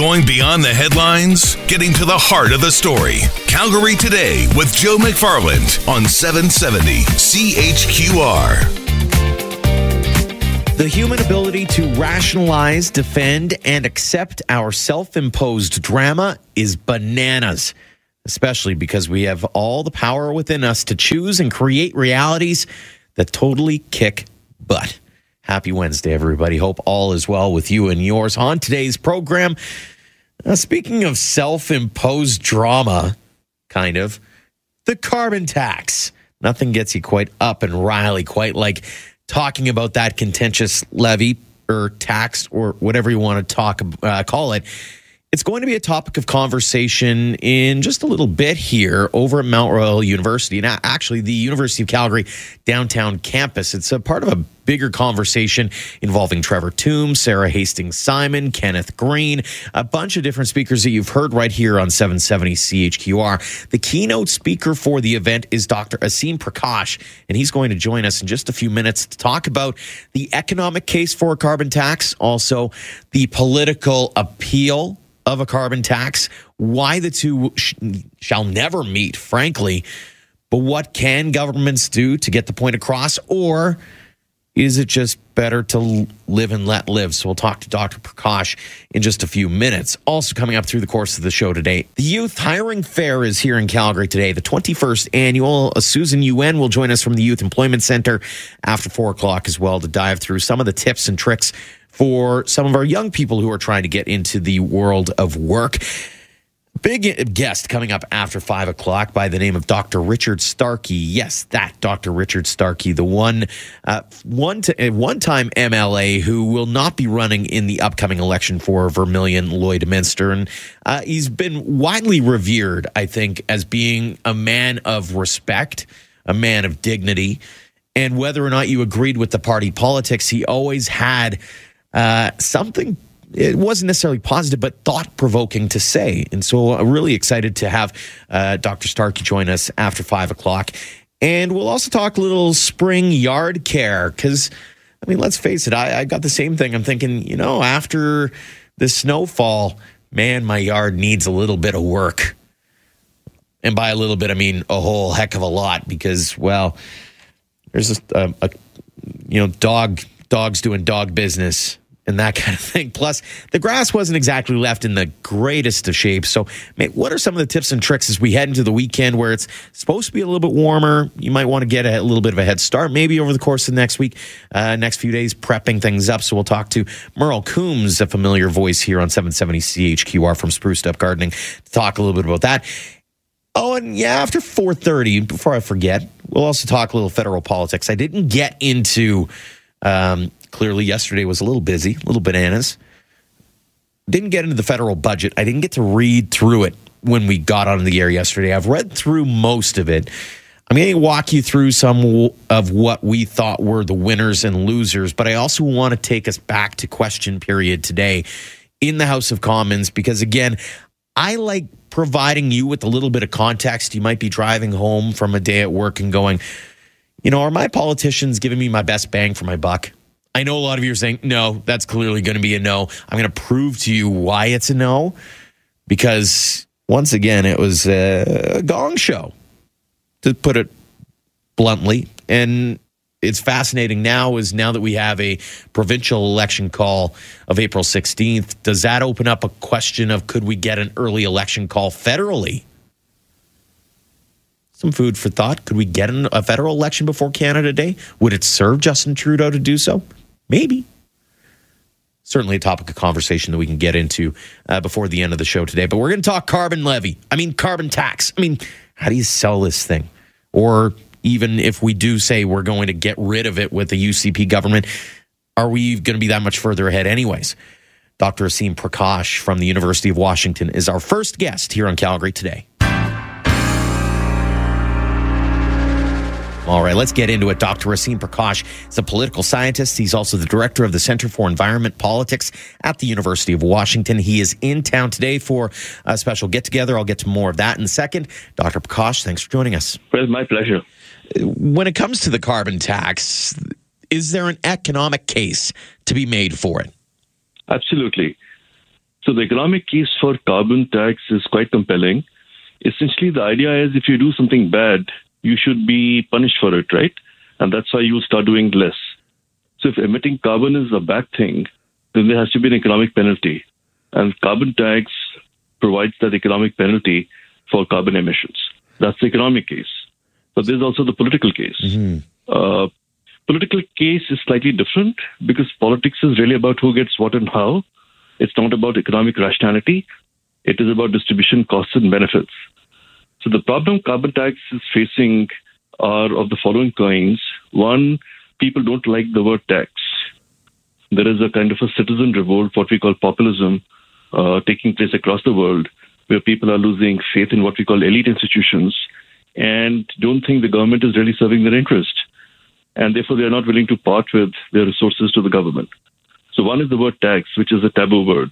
Going beyond the headlines, getting to the heart of the story. Calgary Today with Joe McFarland on 770 CHQR. The human ability to rationalize, defend, and accept our self imposed drama is bananas, especially because we have all the power within us to choose and create realities that totally kick butt. Happy Wednesday, everybody. Hope all is well with you and yours. On today's program, uh, speaking of self imposed drama, kind of, the carbon tax. Nothing gets you quite up and riley, quite like talking about that contentious levy or tax or whatever you want to talk uh, call it it's going to be a topic of conversation in just a little bit here over at Mount Royal University and actually the University of Calgary downtown campus. It's a part of a bigger conversation involving Trevor Tombe, Sara Hastings Simon, Kenneth Green, a bunch of different speakers that you've heard right here on 770 CHQR. The keynote speaker for the event is Dr. Aseem Prakash, and he's going to join us in just a few minutes to talk about the economic case for a carbon tax, also the political appeal of a carbon tax, why the two sh- shall never meet, frankly. But what can governments do to get the point across? Or is it just better to live and let live? So we'll talk to Dr. Prakash in just a few minutes. Also, coming up through the course of the show today, the Youth Hiring Fair is here in Calgary today, the 21st annual. Uh, Susan Yuen will join us from the Youth Employment Center after four o'clock as well to dive through some of the tips and tricks for some of our young people who are trying to get into the world of work. Big guest coming up after five o'clock by the name of Dr. Richard Starke. Yes, that Dr. Richard Starke, the one, uh, one, to, uh, one time MLA who will not be running in the upcoming election for Vermilion Lloydminster. And uh, he's been widely revered, I think, as being a man of respect, a man of dignity. And whether or not you agreed with the party politics, he always had uh, something it wasn't necessarily positive, but thought provoking to say. And so I'm really excited to have uh, Dr. Starke join us after five o'clock. And we'll also talk a little spring yard care because, I mean, let's face it, I, I got the same thing. I'm thinking, you know, after the snowfall, man, my yard needs a little bit of work. And by a little bit, I mean a whole heck of a lot because, well, there's a, a, a you know, dog dogs doing dog business and that kind of thing. Plus, the grass wasn't exactly left in the greatest of shape. So, what are some of the tips and tricks as we head into the weekend where it's supposed to be a little bit warmer? You might want to get a little bit of a head start, maybe over the course of the next week, uh, next few days, prepping things up. So, we'll talk to Merle Coombs, a familiar voice here on 770 CHQR from Spruced Up Gardening, to talk a little bit about that. Oh, and yeah, after 4:30, before I forget, we'll also talk a little federal politics. I didn't get into um, Clearly, yesterday was a little busy, a little bananas. Didn't get into the federal budget. I didn't get to read through it when we got on the air yesterday. I've read through most of it. I'm going to walk you through some of what we thought were the winners and losers, but I also want to take us back to question period today in the House of Commons because, again, I like providing you with a little bit of context. You might be driving home from a day at work and going, you know, are my politicians giving me my best bang for my buck? I know a lot of you are saying, no, that's clearly going to be a no. I'm going to prove to you why it's a no because once again, it was a gong show, to put it bluntly. And it's fascinating now is now that we have a provincial election call of April 16th, does that open up a question of could we get an early election call federally? Some food for thought. Could we get a federal election before Canada Day? Would it serve Justin Trudeau to do so? Maybe. Certainly a topic of conversation that we can get into uh, before the end of the show today. But we're going to talk carbon levy. I mean, carbon tax. I mean, how do you sell this thing? Or even if we do say we're going to get rid of it with the UCP government, are we going to be that much further ahead, anyways? Dr. Aseem Prakash from the University of Washington is our first guest here on Calgary today. All right, let's get into it. Dr. Aseem Prakash is a political scientist. He's also the director of the Center for Environment Politics at the University of Washington. He is in town today for a special get together. I'll get to more of that in a second. Dr. Prakash, thanks for joining us. It's my pleasure. When it comes to the carbon tax, is there an economic case to be made for it? Absolutely. So the economic case for carbon tax is quite compelling. Essentially, the idea is if you do something bad, you should be punished for it, right? And that's why you'll start doing less. So if emitting carbon is a bad thing, then there has to be an economic penalty. And carbon tax provides that economic penalty for carbon emissions. That's the economic case. But there's also the political case. Mm-hmm. Uh, political case is slightly different because politics is really about who gets what and how. It's not about economic rationality. It is about distribution costs and benefits. So the problem carbon tax is facing are of the following kinds. One, people don't like the word tax. There is a kind of a citizen revolt, what we call populism, uh, taking place across the world, where people are losing faith in what we call elite institutions and don't think the government is really serving their interest. And therefore, they are not willing to part with their resources to the government. So, one is the word tax, which is a taboo word.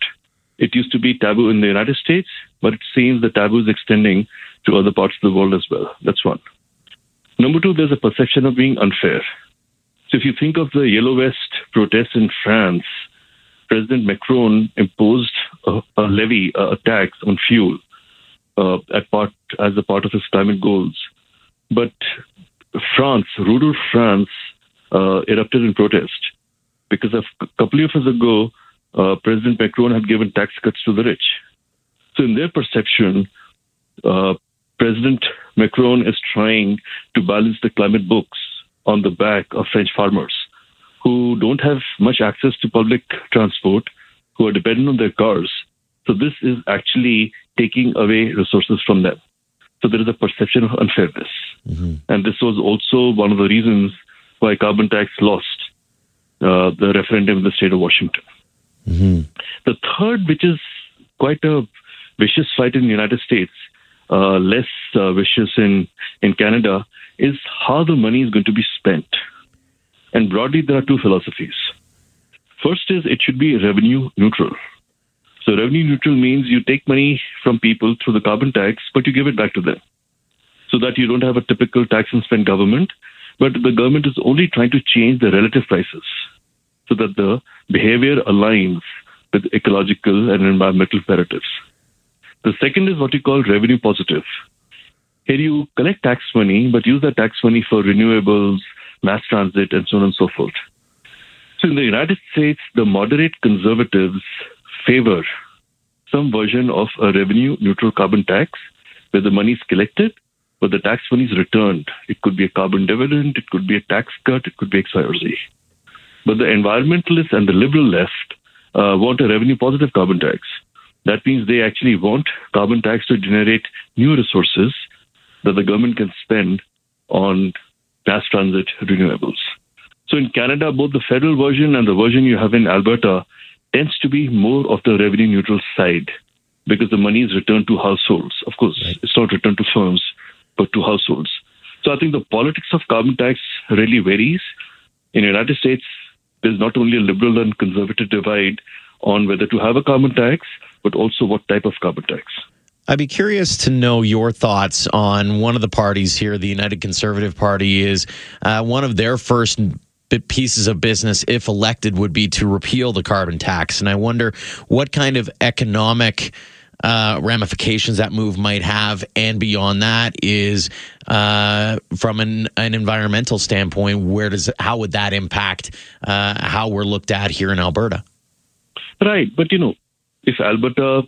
It used to be taboo in the United States, but it seems the taboo is extending to other parts of the world as well. That's one. Number two, there's a perception of being unfair. So if you think of the Yellow Vest protests in France, President Macron imposed a, a levy, a tax on fuel uh, part as a part of his climate goals. But France, rural France, uh, erupted in protest because a couple of years ago, uh, President Macron had given tax cuts to the rich. So, in their perception, uh, President Macron is trying to balance the climate books on the back of French farmers who don't have much access to public transport, who are dependent on their cars. So this is actually taking away resources from them. So there is a perception of unfairness. Mm-hmm. And this was also one of the reasons why carbon tax lost uh, the referendum in the state of Washington. Mm-hmm. The third, which is quite a vicious fight in the United States, uh, less uh, vicious in, in Canada, is how the money is going to be spent. And broadly, there are two philosophies. First is it should be revenue neutral. So revenue neutral means you take money from people through the carbon tax, but you give it back to them. So that you don't have a typical tax and spend government, but the government is only trying to change the relative prices so that the behavior aligns with ecological and environmental imperatives. The second is what you call revenue positive. Here you collect tax money, but use that tax money for renewables, mass transit, and so on and so forth. So in the United States, the moderate conservatives favor some version of a revenue neutral carbon tax where the money is collected, but the tax money is returned. It could be a carbon dividend, it could be a tax cut, it could be X, Y, or Z. But the environmentalists and the liberal left uh, want a revenue positive carbon tax. That means they actually want carbon tax to generate new resources that the government can spend on mass transit renewables. So in Canada, both the federal version and the version you have in Alberta tends to be more of the revenue neutral side because the money is returned to households. Of course, right. it's not returned to firms, but to households. So I think the politics of carbon tax really varies. In the United States, there's not only a liberal and conservative divide on whether to have a carbon tax, but also what type of carbon tax. I'd be curious to know your thoughts on one of the parties here. The United Conservative Party is uh, one of their first pieces of business, if elected, would be to repeal the carbon tax. And I wonder what kind of economic uh, ramifications that move might have, and beyond that is uh, from an, an, environmental standpoint, where does how would that impact uh, how we're looked at here in Alberta? Right, but you know, if Alberta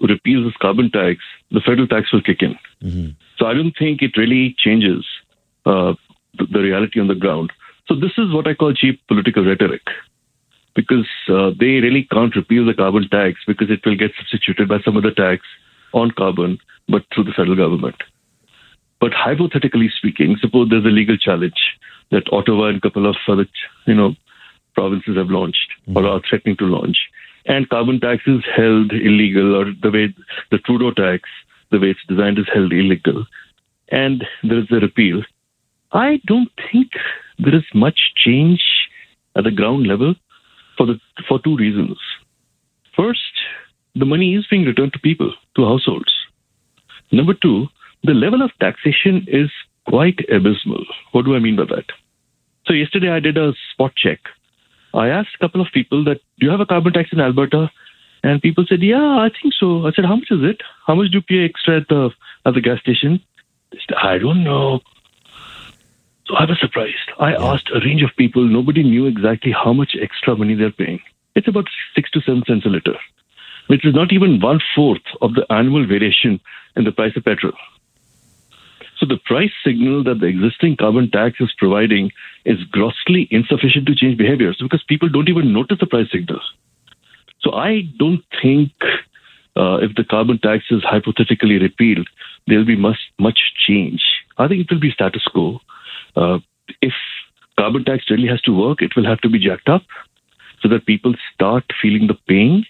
repeals its carbon tax, the federal tax will kick in. Mm-hmm. So I don't think it really changes uh, the, the, reality on the ground. So this is what I call cheap political rhetoric, because uh, they really can't repeal the carbon tax because it will get substituted by some other tax on carbon, but through the federal government. But hypothetically speaking, suppose there's a legal challenge that Ottawa and a couple of other, you know, provinces have launched mm-hmm. or are threatening to launch and carbon tax is held illegal, or the way the Trudeau tax, the way it's designed, is held illegal, and there is a repeal. I don't think there is much change at the ground level for the for two reasons. First, the money is being returned to people, to households. Number two, the level of taxation is quite abysmal. What do I mean by that? So yesterday I did a spot check I asked a couple of people that, do you have a carbon tax in Alberta? And people said, yeah, I think so. I said, how much is it? How much do you pay extra at the, at the gas station? They said, I don't know. So I was surprised. I asked a range of people. Nobody knew exactly how much extra money they're paying. It's about six to seven cents a liter, which is not even one fourth of the annual variation in the price of petrol. So the price signal that the existing carbon tax is providing is grossly insufficient to change behaviors because people don't even notice the price signal. So I don't think uh, if the carbon tax is hypothetically repealed, there'll be much much change. I think it will be status quo. Uh, if carbon tax really has to work, it will have to be jacked up so that people start feeling the pain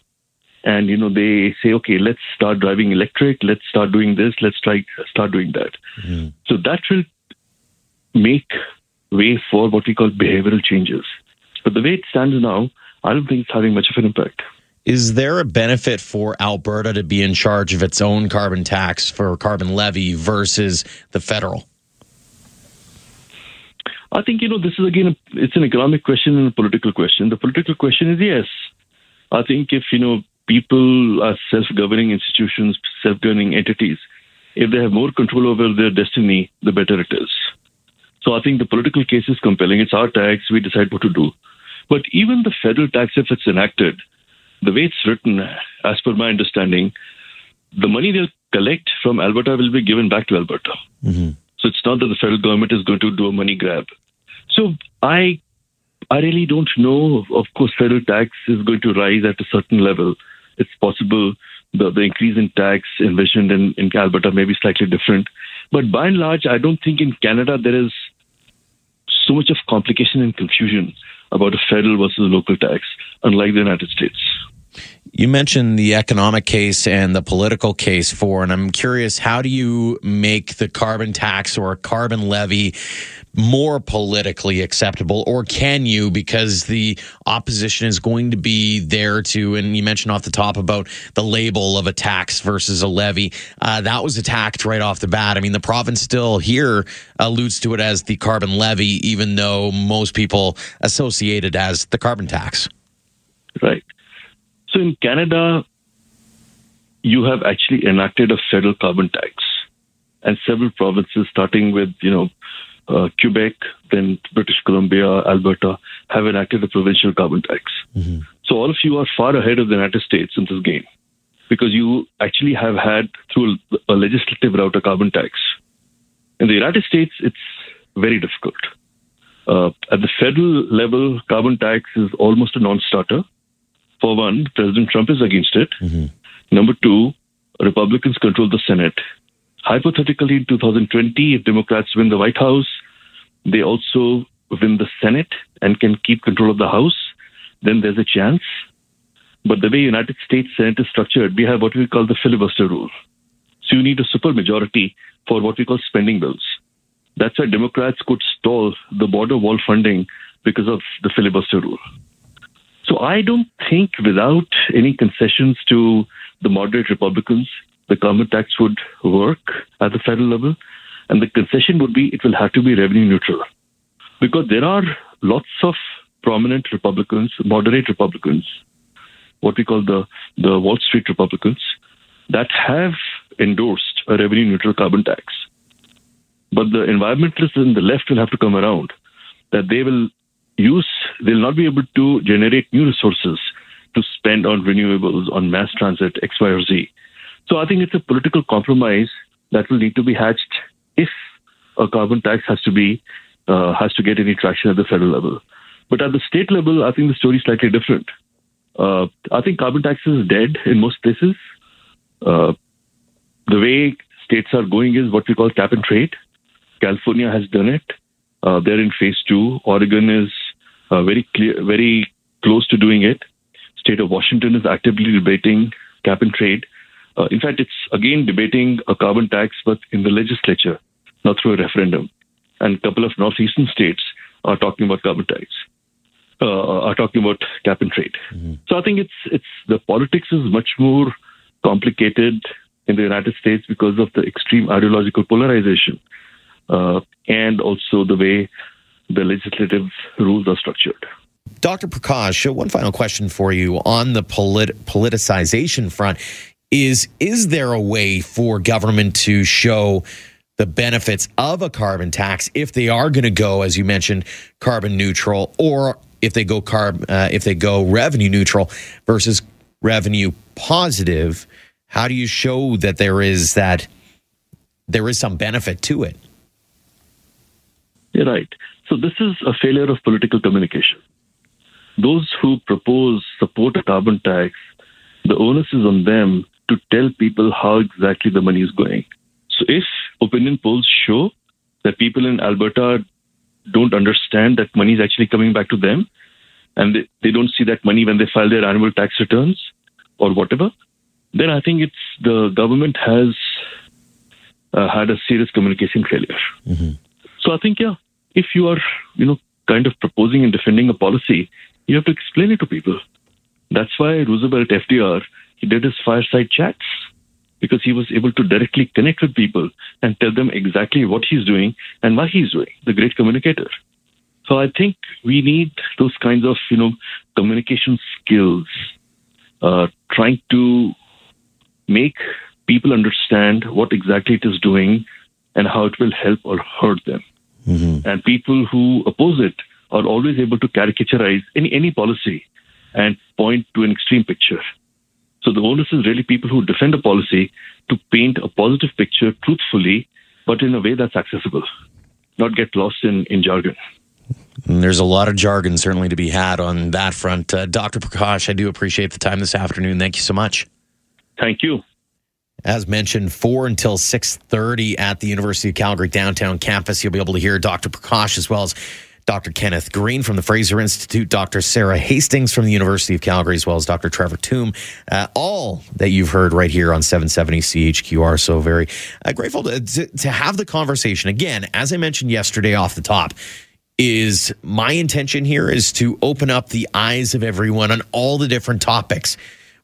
and you know they say okay let's start driving electric let's start doing this let's try start doing that mm-hmm. so that will make way for what we call behavioral changes but the way it stands now i don't think it's having much of an impact is there a benefit for Alberta to be in charge of its own carbon tax for carbon levy versus the federal? I think you know this is again a, it's an economic question and a political question. The political question is yes. I think if you know people are self-governing institutions, self-governing entities, if they have more control over their destiny, the better it is. So I think the political case is compelling. It's our tax. We decide what to do. But even the federal tax, if it's enacted, the way it's written, as per my understanding, the money they'll collect from Alberta will be given back to Alberta. Mm-hmm. So it's not that the federal government is going to do a money grab. So I, I really don't know. Of course, federal tax is going to rise at a certain level. It's possible the, the increase in tax envisioned in, in Alberta may be slightly different. But by and large, I don't think in Canada there is so much of complication and confusion about a federal versus local tax, unlike the United States. You mentioned the economic case and the political case for, and I'm curious, how do you make the carbon tax or carbon levy more politically acceptable, or can you? Because the opposition is going to be there to, and you mentioned off the top about the label of a tax versus a levy. Uh, that was attacked right off the bat. I mean, the province still here alludes to it as the carbon levy, even though most people associate it as the carbon tax. Right. So in Canada, you have actually enacted a federal carbon tax, and several provinces, starting with you know uh, Quebec, then British Columbia, Alberta, have enacted a provincial carbon tax. Mm-hmm. So all of you are far ahead of the United States in this game because you actually have had through a legislative route a carbon tax. In the United States, it's very difficult. Uh, at the federal level, carbon tax is almost a non-starter for one, President Trump is against it. Mm-hmm. Number two, Republicans control the Senate. Hypothetically, in 2020, if Democrats win the White House, they also win the Senate and can keep control of the House, then there's a chance. But the way United States Senate is structured, we have what we call the filibuster rule. So you need a supermajority for what we call spending bills. That's why Democrats could stall the border wall funding because of the filibuster rule. So I don't think without any concessions to the moderate Republicans, the carbon tax would work at the federal level. And the concession would be it will have to be revenue neutral. Because there are lots of prominent Republicans, moderate Republicans, what we call the, the Wall Street Republicans, that have endorsed a revenue neutral carbon tax. But the environmentalists in the left will have to come around that they will use, they'll not be able to generate new resources to spend on renewables, on mass transit, X, Y, or Z. So I think it's a political compromise that will need to be hatched if a carbon tax has to be uh, has to get any traction at the federal level. But at the state level, I think the story is slightly different. Uh, I think carbon tax is dead in most places. Uh, the way states are going is what we call cap and trade. California has done it. Uh, they're in phase two. Oregon is very clear, very close to doing it. State of Washington is actively debating cap and trade. Uh, in fact, it's again debating a carbon tax, but in the legislature, not through a referendum. And a couple of northeastern states are talking about carbon tax, uh, are talking about cap and trade. Mm-hmm. So I think it's it's the politics is much more complicated in the United States because of the extreme ideological polarization uh, and also the way the legislative rules are structured. Dr. Prakash, one final question for you on the polit- politicization front is is there a way for government to show the benefits of a carbon tax if they are going to go as you mentioned carbon neutral or if they go carb uh, if they go revenue neutral versus revenue positive how do you show that there is that there is some benefit to it you're right so this is a failure of political communication those who propose support a carbon tax the onus is on them to tell people how exactly the money is going. So if opinion polls show that people in Alberta don't understand that money is actually coming back to them and they, they don't see that money when they file their annual tax returns or whatever, then I think it's the government has uh, had a serious communication failure. Mm-hmm. So I think, yeah, if you are, you know, kind of proposing and defending a policy, you have to explain it to people. That's why Roosevelt FDR he did his fireside chats because he was able to directly connect with people and tell them exactly what he's doing and why he's doing. The great communicator. So I think we need those kinds of you know communication skills, uh, trying to make people understand what exactly it is doing and how it will help or hurt them. Mm-hmm. And people who oppose it are always able to caricaturize any any policy and point to an extreme picture. So the onus is really people who defend a policy to paint a positive picture truthfully, but in a way that's accessible, not get lost in, in jargon. And there's a lot of jargon certainly to be had on that front. Uh, Dr. Prakash, I do appreciate the time this afternoon. Thank you so much. Thank you. As mentioned, four until six thirty at the University of Calgary downtown campus. You'll be able to hear Dr. Prakash as well as Dr. Kenneth Green from the Fraser Institute, Dr. Sara Hastings from the University of Calgary, as well as Dr. Trevor Tombe. Uh, all that you've heard right here on 770 CHQR. So very uh, grateful to, to, to have the conversation. Again, as I mentioned yesterday off the top, is my intention here is to open up the eyes of everyone on all the different topics,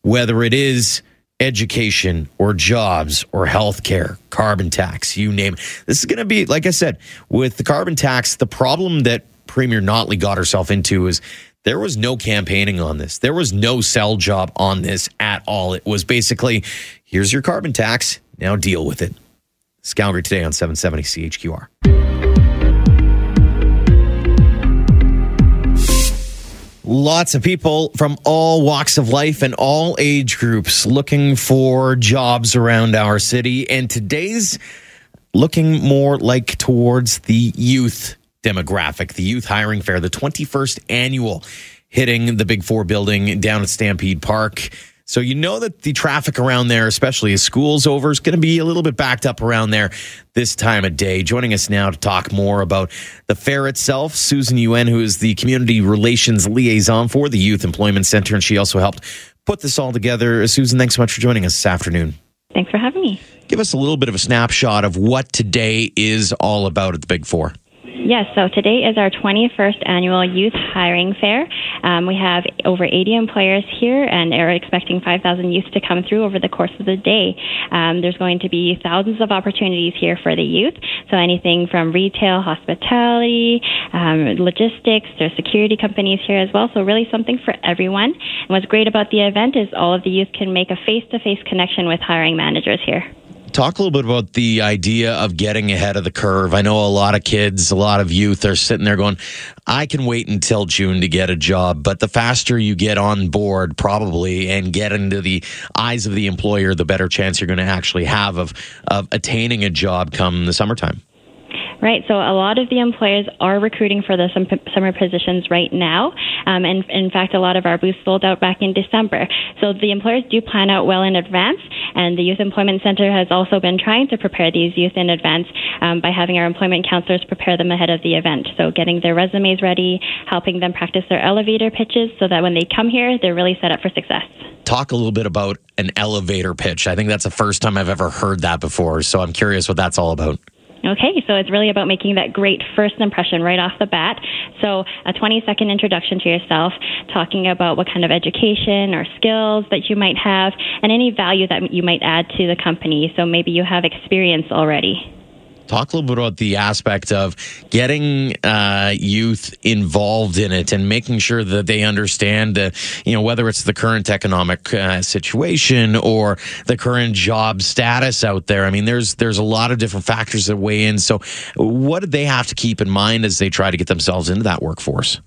whether it is education or jobs or healthcare, carbon tax, you name it. This is going to be, like I said, with the carbon tax, the problem that Premier Notley got herself into is there was no campaigning on this. There was no sell job on this at all. It was basically, here's your carbon tax. Now deal with it. Scalgary today on 770 CHQR. Lots of people from all walks of life and all age groups looking for jobs around our city. And today's looking more like towards the youth demographic, the youth hiring fair, the 21st annual hitting the Big Four building down at Stampede Park. So you know that the traffic around there, especially as school's over, is going to be a little bit backed up around there this time of day. Joining us now to talk more about the fair itself, Susan Yuen, who is the community relations liaison for the Youth Employment Center, and she also helped put this all together. Susan, thanks so much for joining us this afternoon. Thanks for having me. Give us a little bit of a snapshot of what today is all about at the Big Four. Yes, so today is our 21st annual youth hiring fair. Um, we have over 80 employers here and are expecting 5,000 youth to come through over the course of the day. Um, there's going to be thousands of opportunities here for the youth. So anything from retail, hospitality, um, logistics, there's security companies here as well. So really something for everyone. And what's great about the event is all of the youth can make a face-to-face connection with hiring managers here talk a little bit about the idea of getting ahead of the curve. I know a lot of kids, a lot of youth are sitting there going, I can wait until June to get a job. But the faster you get on board, probably, and get into the eyes of the employer, the better chance you're going to actually have of, of attaining a job come the summertime. Right. So a lot of the employers are recruiting for the summer positions right now. Um, and in fact, a lot of our booths sold out back in December. So the employers do plan out well in advance. And the Youth Employment Center has also been trying to prepare these youth in advance um, by having our employment counselors prepare them ahead of the event. So getting their resumes ready, helping them practice their elevator pitches so that when they come here, they're really set up for success talk a little bit about an elevator pitch. I think that's the first time I've ever heard that before. So I'm curious what that's all about. Okay, so it's really about making that great first impression right off the bat. So, a 20 second introduction to yourself, talking about what kind of education or skills that you might have, and any value that you might add to the company. So, maybe you have experience already. Talk a little bit about the aspect of getting uh, youth involved in it and making sure that they understand, uh, you know, whether it's the current economic uh, situation or the current job status out there. I mean, there's there's a lot of different factors that weigh in. So, what do they have to keep in mind as they try to get themselves into that workforce?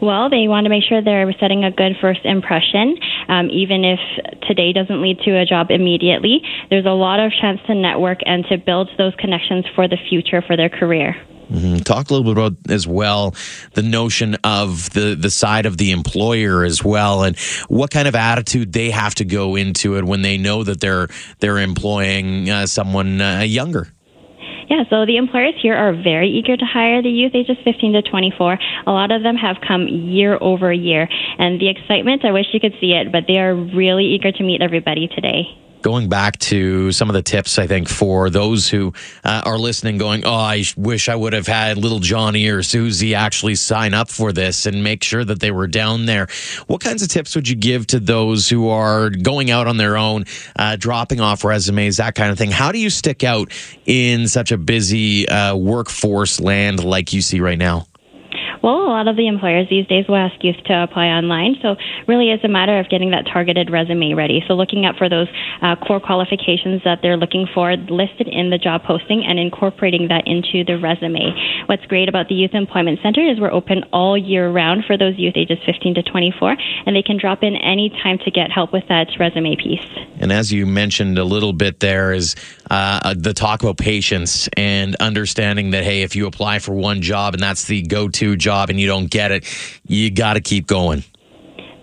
Well, they want to make sure they're setting a good first impression. Um, even if today doesn't lead to a job immediately, there's a lot of chance to network and to build those connections for the future for their career. Mm-hmm. Talk a little bit about as well the notion of the the side of the employer as well, and what kind of attitude they have to go into it when they know that they're they're employing uh, someone uh, younger. Yeah, so the employers here are very eager to hire the youth ages 15 to 24. A lot of them have come year over year. And the excitement, I wish you could see it, but they are really eager to meet everybody today going back to some of the tips, I think, for those who uh, are listening, going, Oh, I wish I would have had little Johnny or Susie actually sign up for this and make sure that they were down there. What kinds of tips would you give to those who are going out on their own, uh, dropping off resumes, that kind of thing? How do you stick out in such a busy uh, workforce land like you see right now? Well, a lot of the employers these days will ask youth to apply online. So, really, it's a matter of getting that targeted resume ready. So, looking out for those uh, core qualifications that they're looking for listed in the job posting and incorporating that into the resume. What's great about the Youth Employment Center is we're open all year round for those youth ages 15 to 24, and they can drop in any time to get help with that resume piece. And as you mentioned a little bit there, is uh, the talk about patience and understanding that, hey, if you apply for one job and that's the go to job, job and you don't get it, you got to keep going.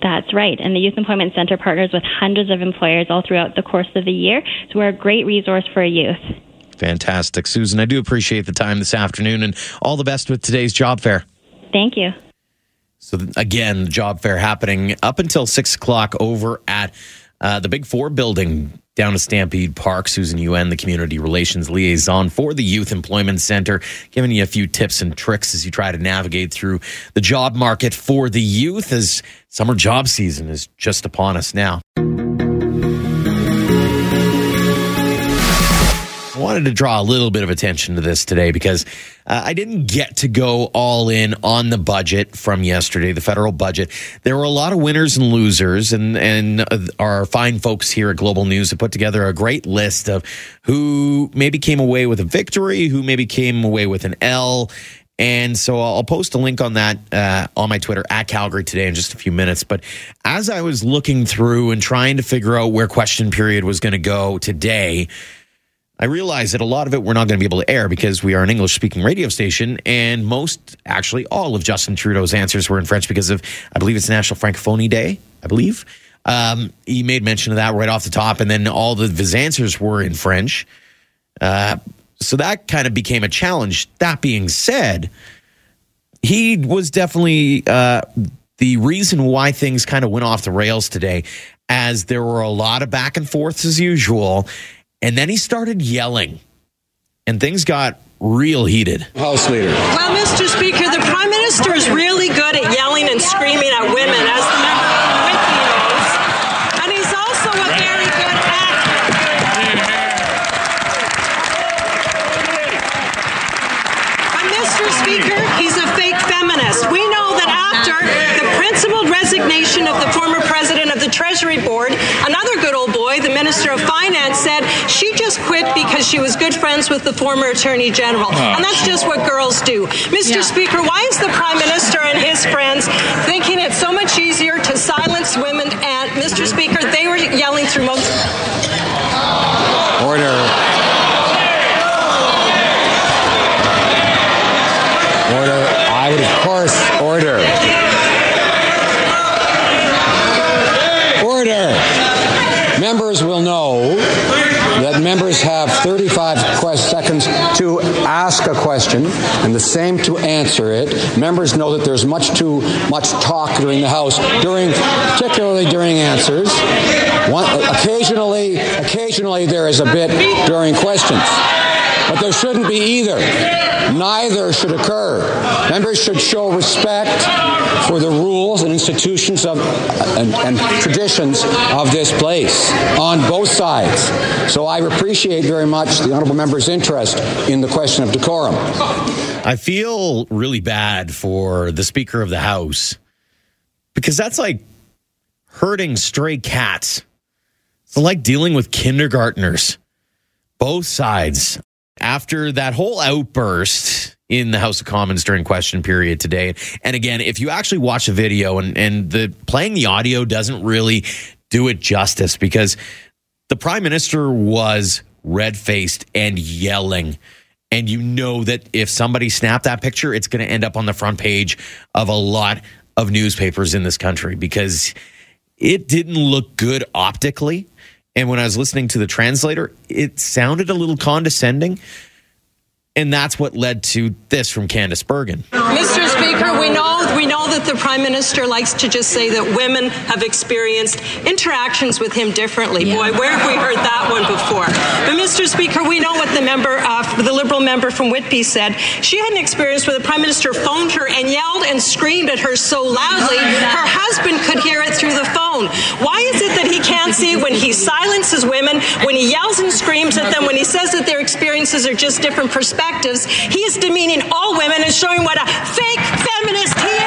That's right. And the Youth Employment Center partners with hundreds of employers all throughout the course of the year. So we're a great resource for youth. Fantastic. Susan, I do appreciate the time this afternoon and all the best with today's job fair. Thank you. So, again, the job fair happening up until six o'clock over at uh, the Big Four building down at Stampede Park. Susan Yuen, the community relations liaison for the Youth Employment Center, giving you a few tips and tricks as you try to navigate through the job market for the youth as summer job season is just upon us now. Wanted to draw a little bit of attention to this today because uh, I didn't get to go all in on the budget from yesterday, the federal budget. There were a lot of winners and losers, and and uh, our fine folks here at Global News have put together a great list of who maybe came away with a victory, who maybe came away with an L. And so I'll post a link on that uh, on my Twitter at Calgary today in just a few minutes. But as I was looking through and trying to figure out where question period was going to go today, I realize that a lot of it we're not going to be able to air because we are an English speaking radio station, and most, actually, all of Justin Trudeau's answers were in French because of, I believe it's National Francophonie Day, I believe. Um, he made mention of that right off the top, and then all of his answers were in French. Uh, so that kind of became a challenge. That being said, he was definitely uh, the reason why things kind of went off the rails today, as there were a lot of back and forths as usual and then he started yelling, and things got real heated. House Leader. Well, Mr. Speaker, the Prime Minister is really good at yelling and screaming at women, as the member from Whitby knows. And he's also a very good actor. And Mr. Speaker, he's a fake feminist. We know that after the principled resignation of the former president of the Treasury Board, another good old boy, the Minister of Finance, said she just quit because she was good friends with the former Attorney General. Oh, and that's just what girls do. Mr. Yeah. Speaker, why is the Prime Minister and his friends thinking it's so much easier to silence women? And, Mr. Speaker, they were yelling through most. Order. Order. I would, of course, order. Order. Members will know that members have 35 seconds to ask a question and the same to answer it. Members know that there's much too much talk during the House, during particularly during answers. One, occasionally, occasionally there is a bit during questions. But there shouldn't be either. Neither should occur. Members should show respect for the rules and institutions of and, and traditions of this place on both sides. So I appreciate very much the honourable member's interest in the question of decorum. I feel really bad for the Speaker of the House because that's like herding stray cats. It's like dealing with kindergartners. Both sides. After that whole outburst in the House of Commons during question period today. And again, if you actually watch the video and, and the playing the audio doesn't really do it justice because the prime minister was red faced and yelling. And you know that if somebody snapped that picture, it's going to end up on the front page of a lot of newspapers in this country because it didn't look good optically. And when I was listening to the translator, it sounded a little condescending. And that's what led to this from Candice Bergen. Mr. Speaker, we know we know that the Prime Minister likes to just say that women have experienced interactions with him differently. Yeah. Boy, where have we heard that one before? But Mr. Speaker, we know what the member, uh, the Liberal member from Whitby said. She had an experience where the Prime Minister phoned her and yelled and screamed at her so loudly her husband could hear it through the phone. Why is it that he can't see when he silences women, when he yells and screams at them, when he says that their experiences are just different perspectives? perspectives. He is demeaning all women and showing what a fake feminist he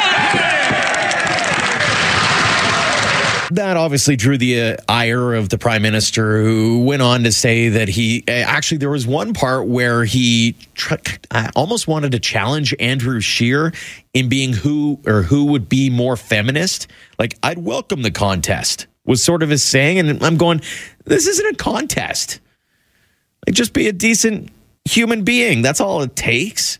That obviously drew the uh, ire of the prime minister, who went on to say that he uh, actually there was one part where he tr- uh, almost wanted to challenge Andrew Scheer in being who or who would be more feminist. Like I'd welcome the contest was sort of his saying, and I'm going, this isn't a contest. Like just be a decent human being. That's all it takes.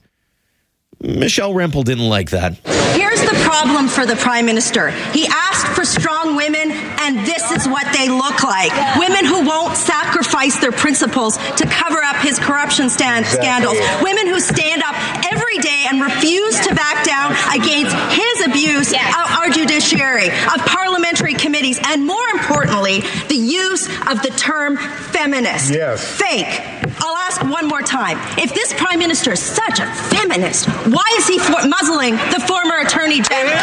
Michelle Rempel didn't like that. Here's the problem for the prime minister. He asked for strong women, and this is what they look like. Women who won't sacrifice their principles to cover up his corruption stand- scandals. Women who stand up every day and refuse to back down against his abuse yes. of our judiciary, of parliamentary committees, and more importantly, the use of the term feminist. Yes. Fake. I'll ask one more time. If this prime minister is such a feminist, why is he for- muzzling the former attorney general?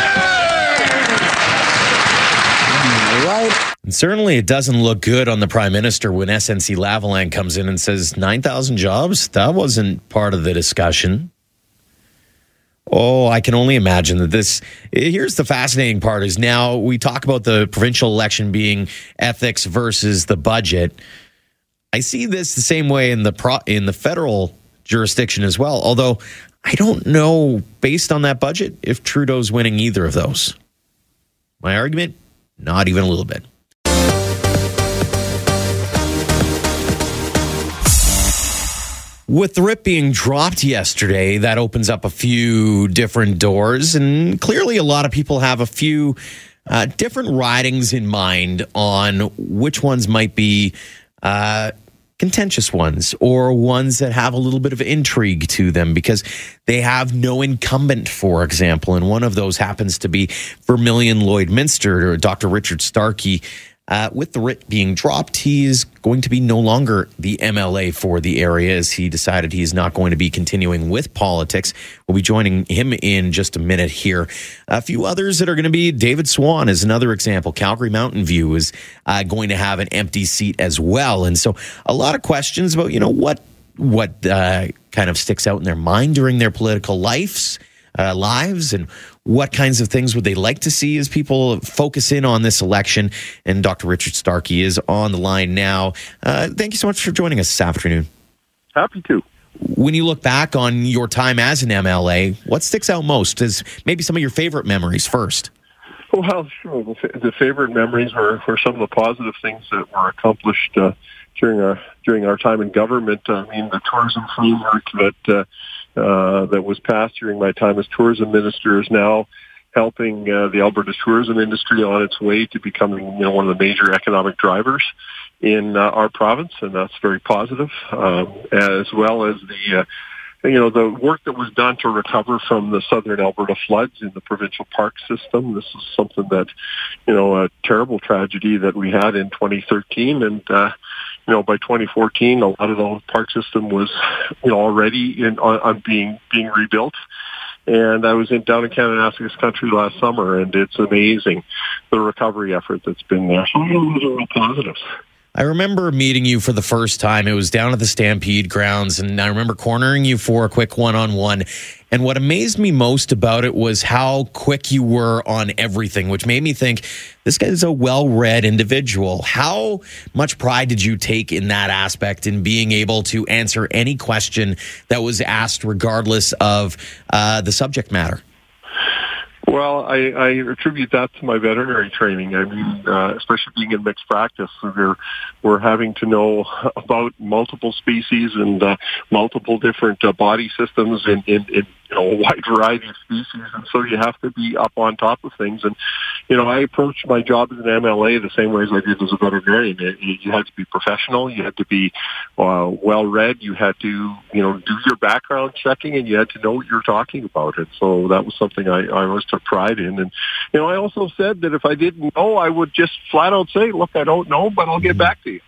Right. And certainly, it doesn't look good on the prime minister when SNC Lavalin comes in and says 9,000 jobs. That wasn't part of the discussion. Oh, I can only imagine that this. Here's the fascinating part: is now we talk about the provincial election being ethics versus the budget. I see this the same way in the pro, in the federal jurisdiction as well. Although I don't know, based on that budget, if Trudeau's winning either of those. My argument, not even a little bit. With the writ being dropped yesterday, that opens up a few different doors. And clearly, a lot of people have a few uh, different ridings in mind on which ones might be uh, contentious ones or ones that have a little bit of intrigue to them because they have no incumbent, for example. And one of those happens to be Vermilion Lloydminster or Dr. Richard Starke uh, with the writ being dropped, he is going to be no longer the MLA for the area as he decided he's not going to be continuing with politics. We'll be joining him in just a minute here. A few others that are going to be David Swann is another example. Calgary Mountain View is uh, going to have an empty seat as well. And so a lot of questions about, you know, what what uh, kind of sticks out in their mind during their political lives, uh, lives, and what kinds of things would they like to see as people focus in on this election? And Dr. Richard Starke is on the line now. Uh, thank you so much for joining us this afternoon. Happy to. When you look back on your time as an MLA, what sticks out most is maybe some of your favorite memories first? Well, sure. The favorite memories were, were some of the positive things that were accomplished uh, during our during our time in government. I mean, the tourism framework that uh, that was passed during my time as tourism minister is now helping uh, the Alberta tourism industry on its way to becoming you know one of the major economic drivers in uh, our province, and that's very positive. Um, as well as the uh, you know the work that was done to recover from the southern Alberta floods in the provincial park system. This is something that you know a terrible tragedy that we had in 2013, and uh, you know, by 2014, a lot of the park system was, you know, already in, on, on being being rebuilt. And I was in down in Kananaskis country last summer, and it's amazing the recovery effort that's been there. So those are real positives. I remember meeting you for the first time. It was down at the Stampede grounds, and I remember cornering you for a quick one on one. And what amazed me most about it was how quick you were on everything, which made me think this guy is a well read individual. How much pride did you take in that aspect in being able to answer any question that was asked, regardless of uh, the subject matter? Well, I, I attribute that to my veterinary training. I mean, uh, especially being in mixed practice, we're we're having to know about multiple species and uh, multiple different uh, body systems in, in, in you know, a wide variety of species, and so you have to be up on top of things. And you know, I approached my job as an MLA the same way as I did as a veterinarian. You had to be professional, you had to be uh, well read, you had to you know do your background checking, and you had to know what you're talking about. And so that was something I, I always took pride in. And you know, I also said that if I didn't know, I would just flat out say, "Look, I don't know, but I'll get back to you."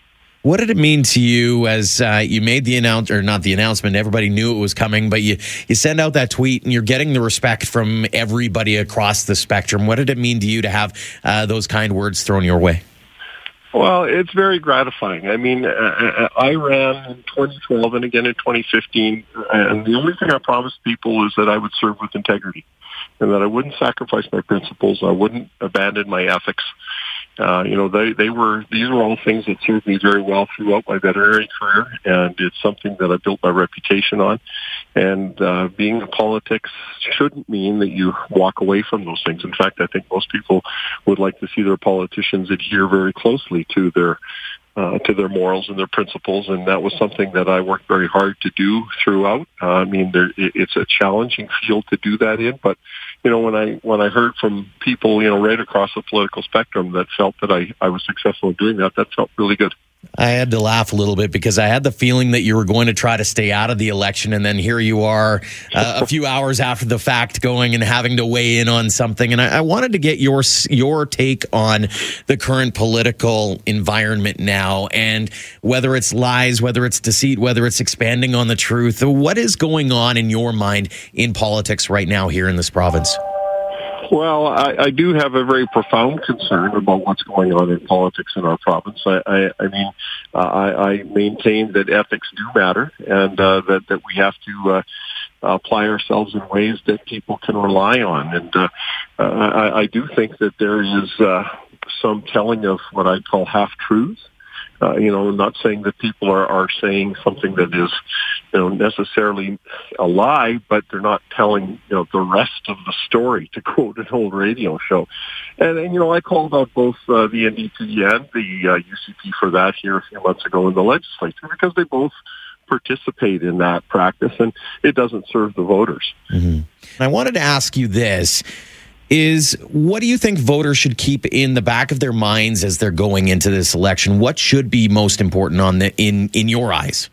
What did it mean to you as uh, you made the announce or not the announcement? Everybody knew it was coming, but you you send out that tweet and you're getting the respect from everybody across the spectrum. What did it mean to you to have uh, those kind words thrown your way? Well, it's very gratifying. I mean, uh, uh I ran in 2012 and again in 2015, and the only thing I promised people is that I would serve with integrity and that I wouldn't sacrifice my principles, I wouldn't abandon my ethics, uh, you know, they, they were, these were all things that served me very well throughout my veterinary career, and it's something that I built my reputation on. And uh, being in politics shouldn't mean that you walk away from those things. In fact, I think most people would like to see their politicians adhere very closely to their uh, to their morals and their principles, and that was something that I worked very hard to do throughout. Uh, I mean, there, it, it's a challenging field to do that in, but you know, when I when I heard from people, you know, right across the political spectrum that felt that I I was successful in doing that, that felt really good. I had to laugh a little bit because I had the feeling that you were going to try to stay out of the election, and then here you are, uh, a few hours after the fact, going and having to weigh in on something. And I, I, wanted to get your your take on the current political environment now, and whether it's lies, whether it's deceit, whether it's expanding on the truth. What is going on in your mind in politics right now here in this province? Well, I, I do have a very profound concern about what's going on in politics in our province. I, I, I mean, uh, I, I maintain that ethics do matter, and uh, that that we have to uh, apply ourselves in ways that people can rely on. And uh, I, I do think that there is uh, some telling of what I call half truths uh, you know, not saying that people are, are saying something that is, you know, necessarily a lie, but they're not telling, you know, the rest of the story, to quote an old radio show. And, and you know, I called out both uh, the NDP and the uh, UCP for that here a few months ago in the legislature because they both participate in that practice and it doesn't serve the voters. Mm-hmm. I wanted to ask you this is what do you think voters should keep in the back of their minds as they're going into this election? What should be most important on the in in your eyes?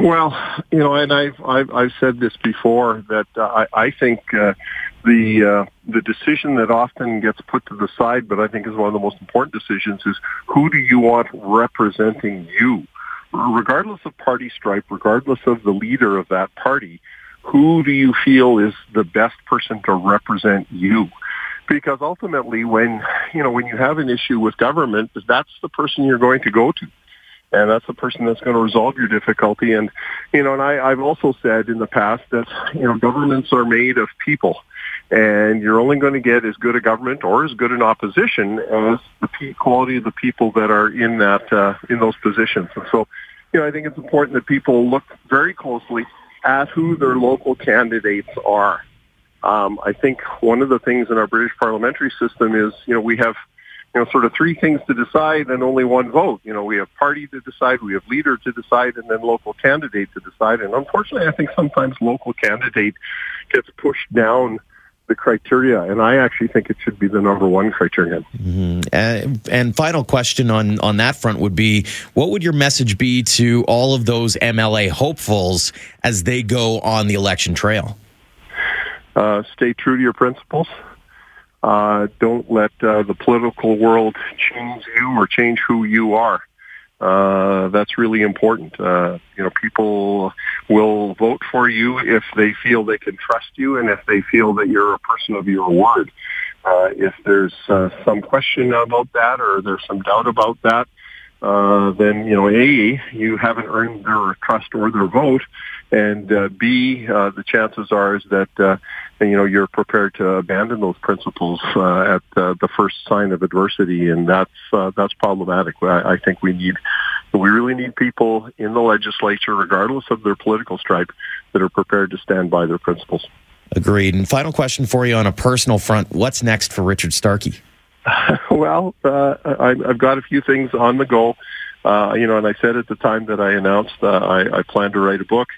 Well, you know, and I've I've, I've said this before that uh, I, I think uh, the uh, the decision that often gets put to the side, but I think is one of the most important decisions, is who do you want representing you, regardless of party stripe, regardless of the leader of that party who do you feel is the best person to represent you? Because ultimately, when you know when you have an issue with government, that's the person you're going to go to, and that's the person that's going to resolve your difficulty. And you know, and I, I've also said in the past that you know governments are made of people, and you're only going to get as good a government or as good an opposition as the quality of the people that are in that uh, in those positions. And so, you know, I think it's important that people look very closely at who their local candidates are. Um, I think one of the things in our British parliamentary system is, you know, we have, you know, sort of three things to decide and only one vote. You know, we have party to decide, we have leader to decide, and then local candidate to decide. And unfortunately, I think sometimes local candidate gets pushed down the criteria, and I actually think it should be the number one criterion. Mm-hmm. And, and, final question on on that front would be: What would your message be to all of those MLA hopefuls as they go on the election trail? Uh, stay true to your principles. Uh, don't let uh, the political world change you or change who you are. Uh, that's really important. Uh, you know, people will vote for you if they feel they can trust you and if they feel that you're a person of your word. Uh, if there's uh, some question about that or there's some doubt about that, uh, then you know, a you haven't earned their trust or their vote, and uh, b uh, the chances are is that uh, you know you're prepared to abandon those principles uh, at uh, the first sign of adversity, and that's uh, that's problematic. I, I think we need we really need people in the legislature, regardless of their political stripe, that are prepared to stand by their principles. Agreed. And final question for you on a personal front: What's next for Richard Starke? well, uh, I, I've got a few things on the go. Uh, you know, and I said at the time that I announced uh, I, I plan to write a book.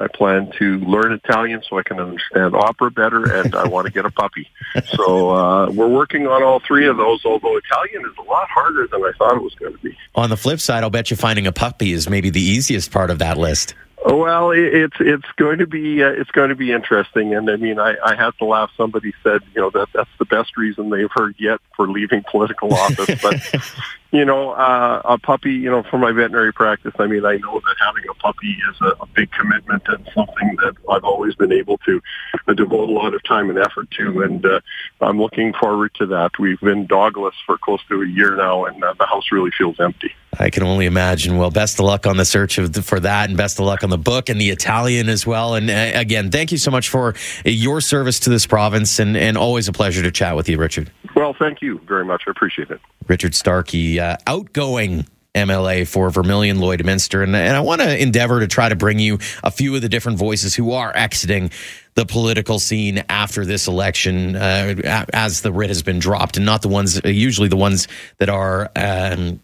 I plan to learn Italian so I can understand opera better, and I want to get a puppy. So uh, we're working on all three of those. Although Italian is a lot harder than I thought it was going to be. On the flip side, I'll bet you finding a puppy is maybe the easiest part of that list. Well, it's it's going to be uh, it's going to be interesting, and I mean, I, I had to laugh. Somebody said, you know, that that's the best reason they've heard yet for leaving political office. but you know, uh, a puppy, you know, for my veterinary practice, I mean, I know that having a puppy is a, a big commitment and something that I've always been able to uh, devote a lot of time and effort to, and uh, I'm looking forward to that. We've been dogless for close to a year now, and uh, the house really feels empty. I can only imagine. Well, best of luck on the search the, for that, and best of luck on the book and the Italian as well. And uh, again, thank you so much for your service to this province, and, and always a pleasure to chat with you, Richard. Well, thank you very much. I appreciate it. Richard Starke, uh, outgoing MLA for Vermilion Lloydminster. And, and I want to endeavor to try to bring you a few of the different voices who are exiting the political scene after this election uh, as the writ has been dropped, and not the ones, usually the ones that are. Um,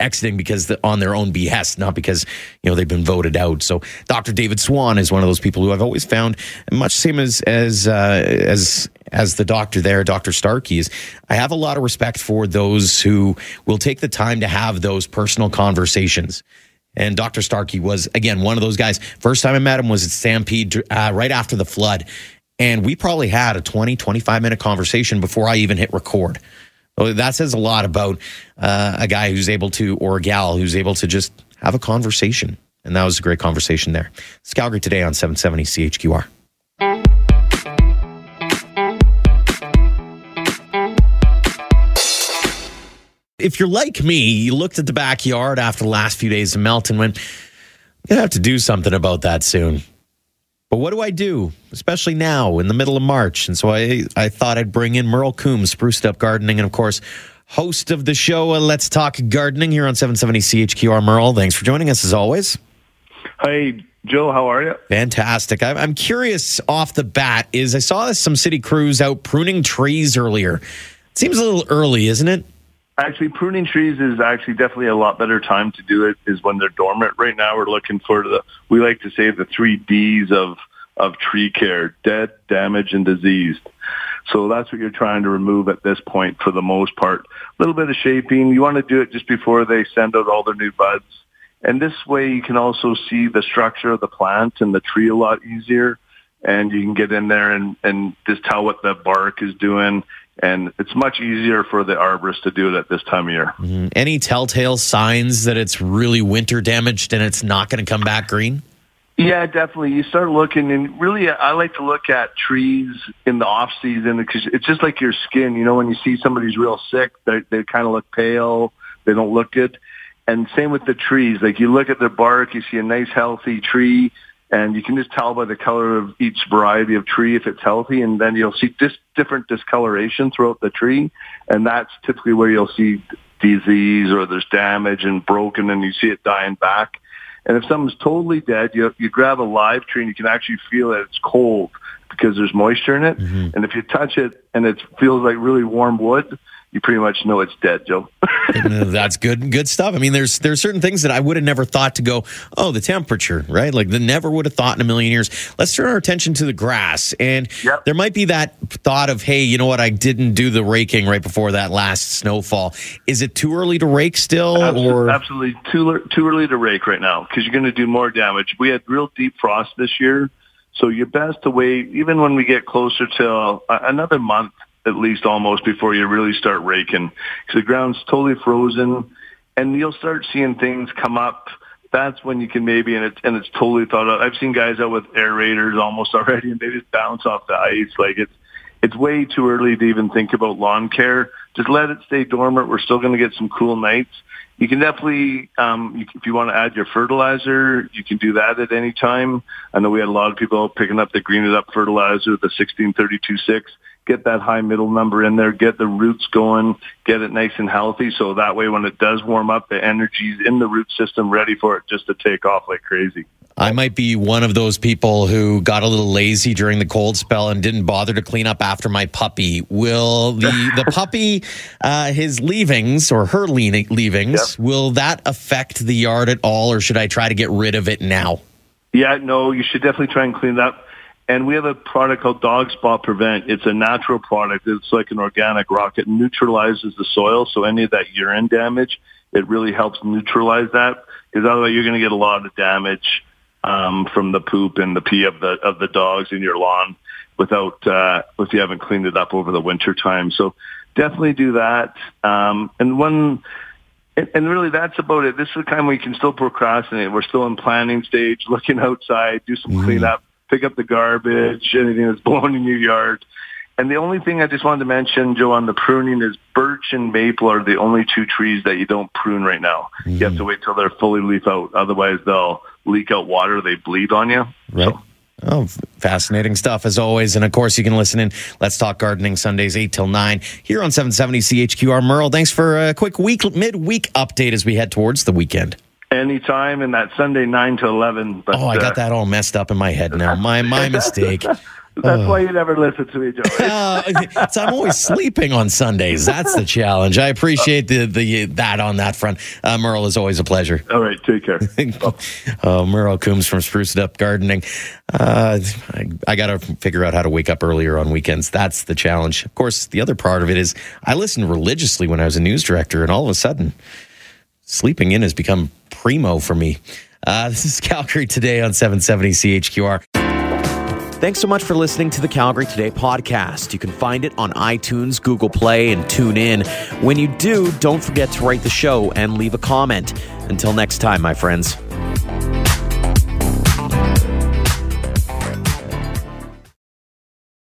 exiting because the, on their own behest, not because you know they've been voted out. So Dr. David Swann is one of those people who I've always found much same as as uh, as as the doctor there, Dr. Starke is. I have a lot of respect for those who will take the time to have those personal conversations. And Dr. Starke was again one of those guys. First time I met him was at Stampede uh, right after the flood. And we probably had a 20, 25 minute conversation before I even hit record. Well, that says a lot about uh, a guy who's able to, or a gal who's able to just have a conversation. And that was a great conversation there. It's Calgary today on 770 CHQR. If you're like me, you looked at the backyard after the last few days of melt and went, I'm going to have to do something about that soon. But what do I do, especially now in the middle of March? And so I, I thought I'd bring in Merle Coombs, Spruce It Up Gardening, and of course, host of the show, uh, Let's Talk Gardening here on 770 CHQR. Merle, thanks for joining us as always. Hi, Joe. How are you? Fantastic. I'm curious off the bat is I saw some city crews out pruning trees earlier. It seems a little early, isn't it? Actually, pruning trees is actually definitely a lot better time to do it is when they're dormant. Right now, we're looking for the, we like to say the three Ds of, of tree care, dead, damaged, and diseased. So that's what you're trying to remove at this point for the most part. A little bit of shaping. You want to do it just before they send out all their new buds. And this way you can also see the structure of the plant and the tree a lot easier. And you can get in there and, and just tell what the bark is doing and it's much easier for the arborist to do it at this time of year. Mm-hmm. Any telltale signs that it's really winter damaged and it's not going to come back green? Yeah, definitely. You start looking, and really, I like to look at trees in the off season because it's just like your skin. You know, when you see somebody's real sick, they they kind of look pale. They don't look good. And same with the trees. Like you look at their bark, you see a nice healthy tree and you can just tell by the color of each variety of tree if it's healthy. And then you'll see dis- different discoloration throughout the tree. And that's typically where you'll see disease or there's damage and broken and you see it dying back. And if something's totally dead you you grab a live tree and you can actually feel that it's cold because there's moisture in it. Mm-hmm. and if you touch it and it feels like really warm wood you pretty much know it's dead, Joe. That's good, good stuff. I mean, there's there's certain things that I would have never thought to go. Oh, the temperature, right? Like, the never would have thought in a million years. Let's turn our attention to the grass, and yep. there might be that thought of, hey, you know what? I didn't do the raking right before that last snowfall. Is it too early to rake still, absolutely, or absolutely too too early to rake right now because you're going to do more damage. We had real deep frost this year, so you're best to wait even when we get closer to uh, another month at least almost before you really start raking because the ground's totally frozen. and you'll start seeing things come up. That's when you can maybe, and it's and it's totally thought out. I've seen guys out with aerators almost already, and they just bounce off the ice. Like it's it's way too early to even think about lawn care. Just let it stay dormant. We're still going to get some cool nights. You can definitely, um, you, if you want to add your fertilizer, you can do that at any time. I know we had a lot of people picking up the Green It Up fertilizer, the 1632.6 get that high middle number in there, get the roots going, get it nice and healthy. So that way, when it does warm up, the energy's in the root system ready for it just to take off like crazy. I might be one of those people who got a little lazy during the cold spell and didn't bother to clean up after my puppy. Will the the puppy, uh, his leavings or her leavings, yep. will that affect the yard at all, or should I try to get rid of it now? Yeah, no, you should definitely try and clean that up. And we have a product called Dog Spot Prevent. It's a natural product. It's like an organic rock. It neutralizes the soil, so any of that urine damage, it really helps neutralize that. Because otherwise, you're going to get a lot of damage um, from the poop and the pee of the of the dogs in your lawn without uh, if you haven't cleaned it up over the winter time. So definitely do that. Um, and one. And really, that's about it. This is the time we can still procrastinate. We're still in planning stage, looking outside, do some mm. cleanup pick up the garbage, anything that's blown in your yard. And the only thing I just wanted to mention, Joe, on the pruning is birch and maple are the only two trees that you don't prune right now. Mm-hmm. You have to wait till they're fully leaf out. Otherwise, they'll leak out water. They bleed on you. Right. So. Oh, fascinating stuff as always. And of course, you can listen in. Let's Talk Gardening Sundays, 8 till 9 here on 770 CHQR. Merle, thanks for a quick week, midweek update as we head towards the weekend. Anytime in that Sunday nine to eleven. But, oh, I got uh, that all messed up in my head now. My my mistake. That's why you never listen to me, Joe. uh, I'm always sleeping on Sundays. That's the challenge. I appreciate the the that on that front. Uh, Merle is always a pleasure. All right, take care. oh, Merle Coombs from Spruce It Up Gardening. Uh, I, I got to figure out how to wake up earlier on weekends. That's the challenge. Of course, the other part of it is I listened religiously when I was a news director, and all of a sudden, sleeping in has become primo for me. Uh, this is Calgary Today on 770 CHQR. Thanks so much for listening to the Calgary Today podcast. You can find it on iTunes, Google Play, and TuneIn. When you do, don't forget to rate the show and leave a comment. Until next time, my friends.